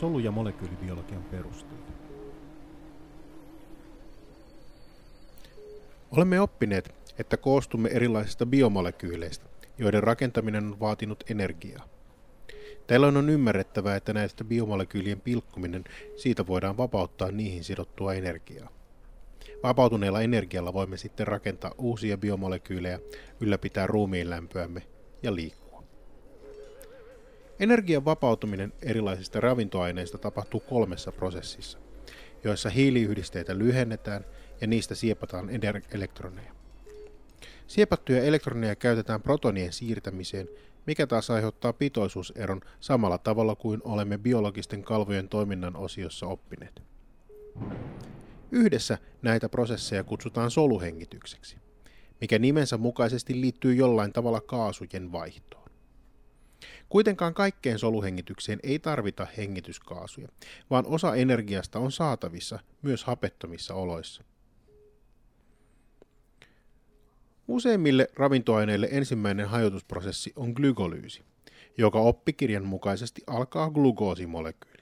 solu- ja molekyylibiologian perusteita. Olemme oppineet, että koostumme erilaisista biomolekyyleistä, joiden rakentaminen on vaatinut energiaa. Tällöin on ymmärrettävää, että näistä biomolekyylien pilkkuminen, siitä voidaan vapauttaa niihin sidottua energiaa. Vapautuneella energialla voimme sitten rakentaa uusia biomolekyylejä, ylläpitää ruumiin lämpöämme ja liikkua. Energian vapautuminen erilaisista ravintoaineista tapahtuu kolmessa prosessissa, joissa hiiliyhdisteitä lyhennetään ja niistä siepataan elektroneja. Siepattuja elektroneja käytetään protonien siirtämiseen, mikä taas aiheuttaa pitoisuuseron samalla tavalla kuin olemme biologisten kalvojen toiminnan osiossa oppineet. Yhdessä näitä prosesseja kutsutaan soluhengitykseksi, mikä nimensä mukaisesti liittyy jollain tavalla kaasujen vaihtoon. Kuitenkaan kaikkeen soluhengitykseen ei tarvita hengityskaasuja, vaan osa energiasta on saatavissa myös hapettomissa oloissa. Useimmille ravintoaineille ensimmäinen hajotusprosessi on glykolyysi, joka oppikirjan mukaisesti alkaa glukoosimolekyyli.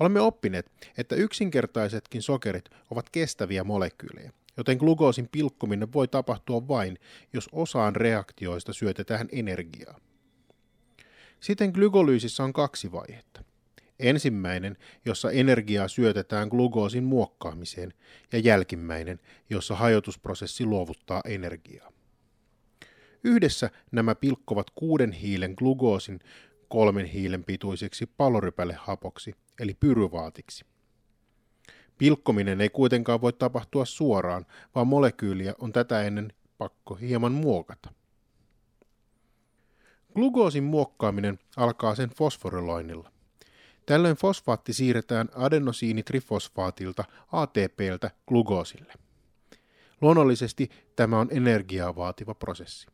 Olemme oppineet, että yksinkertaisetkin sokerit ovat kestäviä molekyylejä, joten glukoosin pilkkominen voi tapahtua vain, jos osaan reaktioista syötetään energiaa. Siten glykolyysissä on kaksi vaihetta. Ensimmäinen, jossa energiaa syötetään glukoosin muokkaamiseen, ja jälkimmäinen, jossa hajotusprosessi luovuttaa energiaa. Yhdessä nämä pilkkovat kuuden hiilen glukoosin kolmen hiilen pituiseksi palorypälehapoksi, eli pyruvaatiksi. Pilkkominen ei kuitenkaan voi tapahtua suoraan, vaan molekyyliä on tätä ennen pakko hieman muokata. Glukoosin muokkaaminen alkaa sen fosforiloinnilla. Tällöin fosfaatti siirretään adenosiinitrifosfaatilta ATPltä glukoosille. Luonnollisesti tämä on energiaa vaativa prosessi.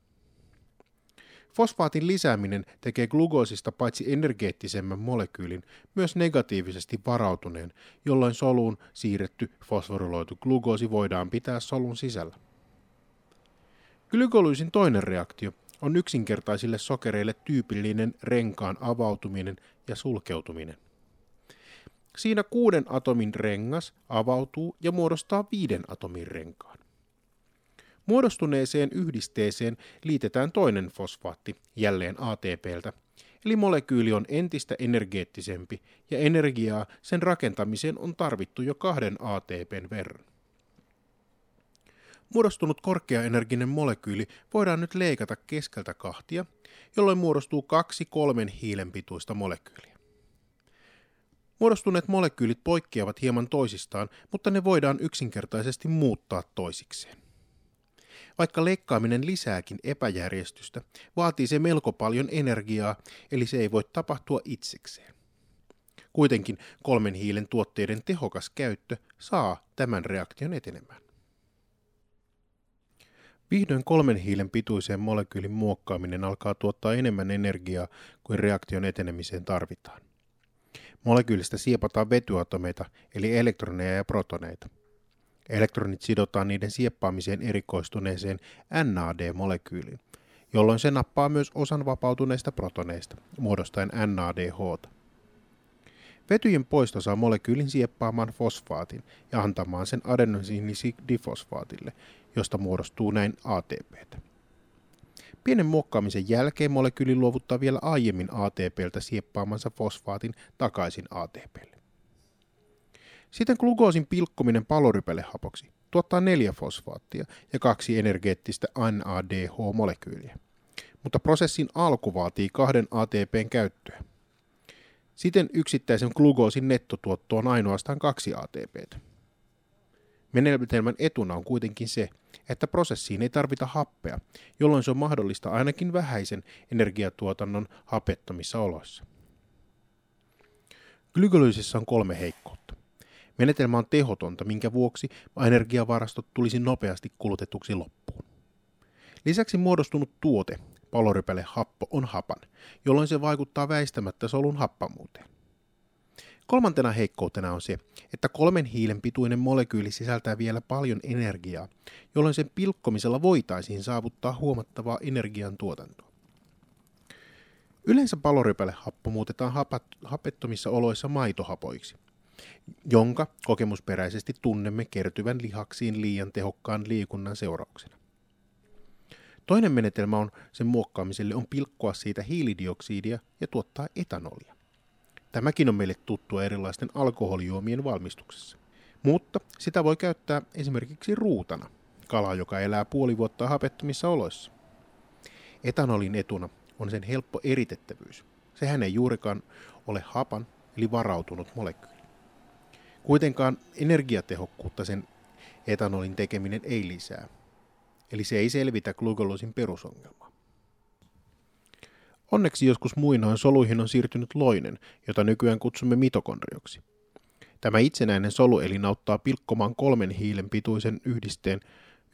Fosfaatin lisääminen tekee glukoosista paitsi energeettisemmän molekyylin, myös negatiivisesti varautuneen, jolloin soluun siirretty fosforiloitu glukoosi voidaan pitää solun sisällä. Glykolyysin toinen reaktio on yksinkertaisille sokereille tyypillinen renkaan avautuminen ja sulkeutuminen. Siinä kuuden atomin rengas avautuu ja muodostaa viiden atomin renkaan. Muodostuneeseen yhdisteeseen liitetään toinen fosfaatti, jälleen ATPltä, eli molekyyli on entistä energeettisempi ja energiaa sen rakentamiseen on tarvittu jo kahden ATPn verran. Muodostunut korkeaenerginen molekyyli voidaan nyt leikata keskeltä kahtia, jolloin muodostuu kaksi kolmen hiilen pituista molekyyliä. Muodostuneet molekyylit poikkeavat hieman toisistaan, mutta ne voidaan yksinkertaisesti muuttaa toisikseen. Vaikka leikkaaminen lisääkin epäjärjestystä, vaatii se melko paljon energiaa, eli se ei voi tapahtua itsekseen. Kuitenkin kolmen hiilen tuotteiden tehokas käyttö saa tämän reaktion etenemään. Vihdoin kolmen hiilen pituiseen molekyylin muokkaaminen alkaa tuottaa enemmän energiaa kuin reaktion etenemiseen tarvitaan. Molekyylistä siepataan vetyatomeita, eli elektroneja ja protoneita. Elektronit sidotaan niiden sieppaamiseen erikoistuneeseen NAD-molekyyliin, jolloin se nappaa myös osan vapautuneista protoneista, muodostaen NADH. Vetyjen poisto saa molekyylin sieppaamaan fosfaatin ja antamaan sen adenosiinidifosfaatille, josta muodostuu näin ATP. Pienen muokkaamisen jälkeen molekyyli luovuttaa vielä aiemmin ATPltä sieppaamansa fosfaatin takaisin ATPlle. Sitten glukoosin pilkkominen palorypälehapoksi tuottaa neljä fosfaattia ja kaksi energeettistä NADH-molekyyliä. Mutta prosessin alku vaatii kahden ATPn käyttöä. Siten yksittäisen glukoosin nettotuotto on ainoastaan kaksi ATPtä. Menetelmän etuna on kuitenkin se, että prosessiin ei tarvita happea, jolloin se on mahdollista ainakin vähäisen energiatuotannon hapettomissa oloissa. Glykolyysissä on kolme heikkoutta. Menetelmä on tehotonta, minkä vuoksi energiavarastot tulisi nopeasti kulutetuksi loppuun. Lisäksi muodostunut tuote, palorypäle happo, on hapan, jolloin se vaikuttaa väistämättä solun happamuuteen. Kolmantena heikkoutena on se, että kolmen hiilen pituinen molekyyli sisältää vielä paljon energiaa, jolloin sen pilkkomisella voitaisiin saavuttaa huomattavaa energiantuotantoa. Yleensä palorypälehappo muutetaan hapettomissa oloissa maitohapoiksi, jonka kokemusperäisesti tunnemme kertyvän lihaksiin liian tehokkaan liikunnan seurauksena. Toinen menetelmä on sen muokkaamiselle on pilkkoa siitä hiilidioksidia ja tuottaa etanolia. Tämäkin on meille tuttua erilaisten alkoholijuomien valmistuksessa. Mutta sitä voi käyttää esimerkiksi ruutana, kala, joka elää puoli vuotta hapettomissa oloissa. Etanolin etuna on sen helppo eritettävyys. Sehän ei juurikaan ole hapan eli varautunut molekyyli. Kuitenkaan energiatehokkuutta sen etanolin tekeminen ei lisää, eli se ei selvitä glukolosin perusongelmaa. Onneksi joskus muinoin soluihin on siirtynyt loinen, jota nykyään kutsumme mitokondrioksi. Tämä itsenäinen soluelin auttaa pilkkomaan kolmen hiilen pituisen yhdisteen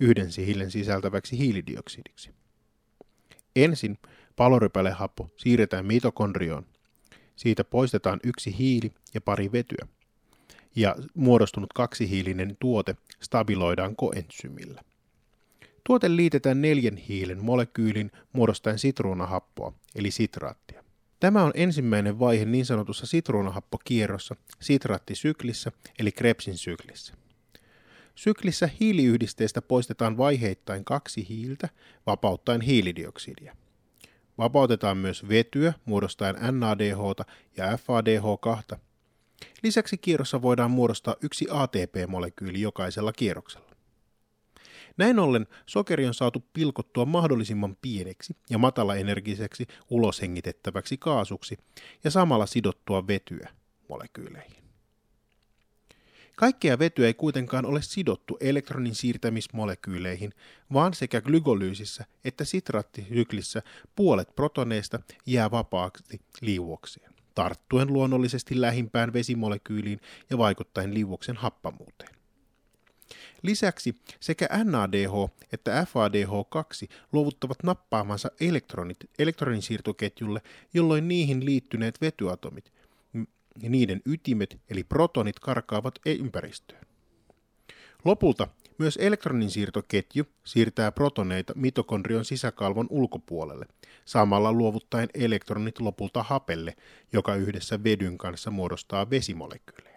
yhden hiilen sisältäväksi hiilidioksidiksi. Ensin palorypälehappo siirretään mitokondrioon. Siitä poistetaan yksi hiili ja pari vetyä. Ja muodostunut kaksihiilinen tuote stabiloidaan koentsymillä. Tuote liitetään neljän hiilen molekyylin muodostaen sitruunahappoa, eli sitraattia. Tämä on ensimmäinen vaihe niin sanotussa sitruunahappokierrossa, sitraattisyklissä eli Krebsin syklissä. Syklissä hiiliyhdisteestä poistetaan vaiheittain kaksi hiiltä, vapauttaen hiilidioksidia. Vapautetaan myös vetyä muodostaen NADH ja FADH2. Lisäksi kierrossa voidaan muodostaa yksi ATP-molekyyli jokaisella kierroksella. Näin ollen sokeri on saatu pilkottua mahdollisimman pieneksi ja matalaenergiseksi uloshengitettäväksi kaasuksi ja samalla sidottua vetyä molekyyleihin. Kaikkea vetyä ei kuitenkaan ole sidottu elektronin siirtämismolekyyleihin, vaan sekä glygolyysissä että sitraattisyklissä puolet protoneista jää vapaaksi liuokseen, tarttuen luonnollisesti lähimpään vesimolekyyliin ja vaikuttaen liuoksen happamuuteen. Lisäksi sekä NADH että FADH2 luovuttavat nappaamansa elektronit elektroninsiirtoketjulle, jolloin niihin liittyneet vetyatomit niiden ytimet eli protonit karkaavat ympäristöön. Lopulta myös elektroninsiirtoketju siirtää protoneita mitokondrion sisäkalvon ulkopuolelle, samalla luovuttaen elektronit lopulta hapelle, joka yhdessä vedyn kanssa muodostaa vesimolekyylejä.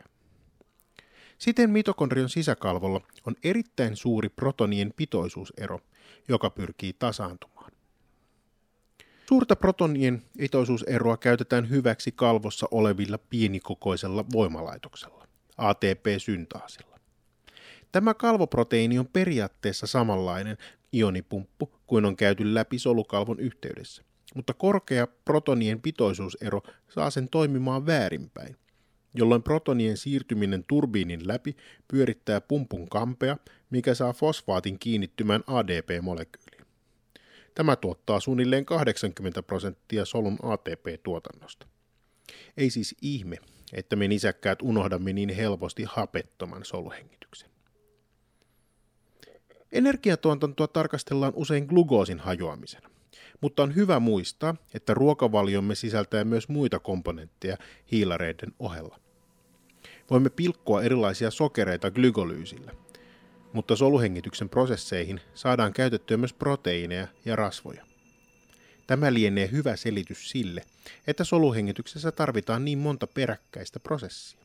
Siten mitokondrion sisäkalvolla on erittäin suuri protonien pitoisuusero, joka pyrkii tasaantumaan. Suurta protonien pitoisuuseroa käytetään hyväksi kalvossa olevilla pienikokoisella voimalaitoksella, ATP-syntaasilla. Tämä kalvoproteiini on periaatteessa samanlainen ionipumppu kuin on käyty läpi solukalvon yhteydessä, mutta korkea protonien pitoisuusero saa sen toimimaan väärinpäin, jolloin protonien siirtyminen turbiinin läpi pyörittää pumpun kampea, mikä saa fosfaatin kiinnittymään ADP-molekyyliin. Tämä tuottaa suunnilleen 80 prosenttia solun ATP-tuotannosta. Ei siis ihme, että me nisäkkäät unohdamme niin helposti hapettoman soluhengityksen. Energiatuotantoa tarkastellaan usein glukoosin hajoamisena, mutta on hyvä muistaa, että ruokavaliomme sisältää myös muita komponentteja hiilareiden ohella. Voimme pilkkoa erilaisia sokereita glykolyysillä, mutta soluhengityksen prosesseihin saadaan käytettyä myös proteiineja ja rasvoja. Tämä lienee hyvä selitys sille, että soluhengityksessä tarvitaan niin monta peräkkäistä prosessia.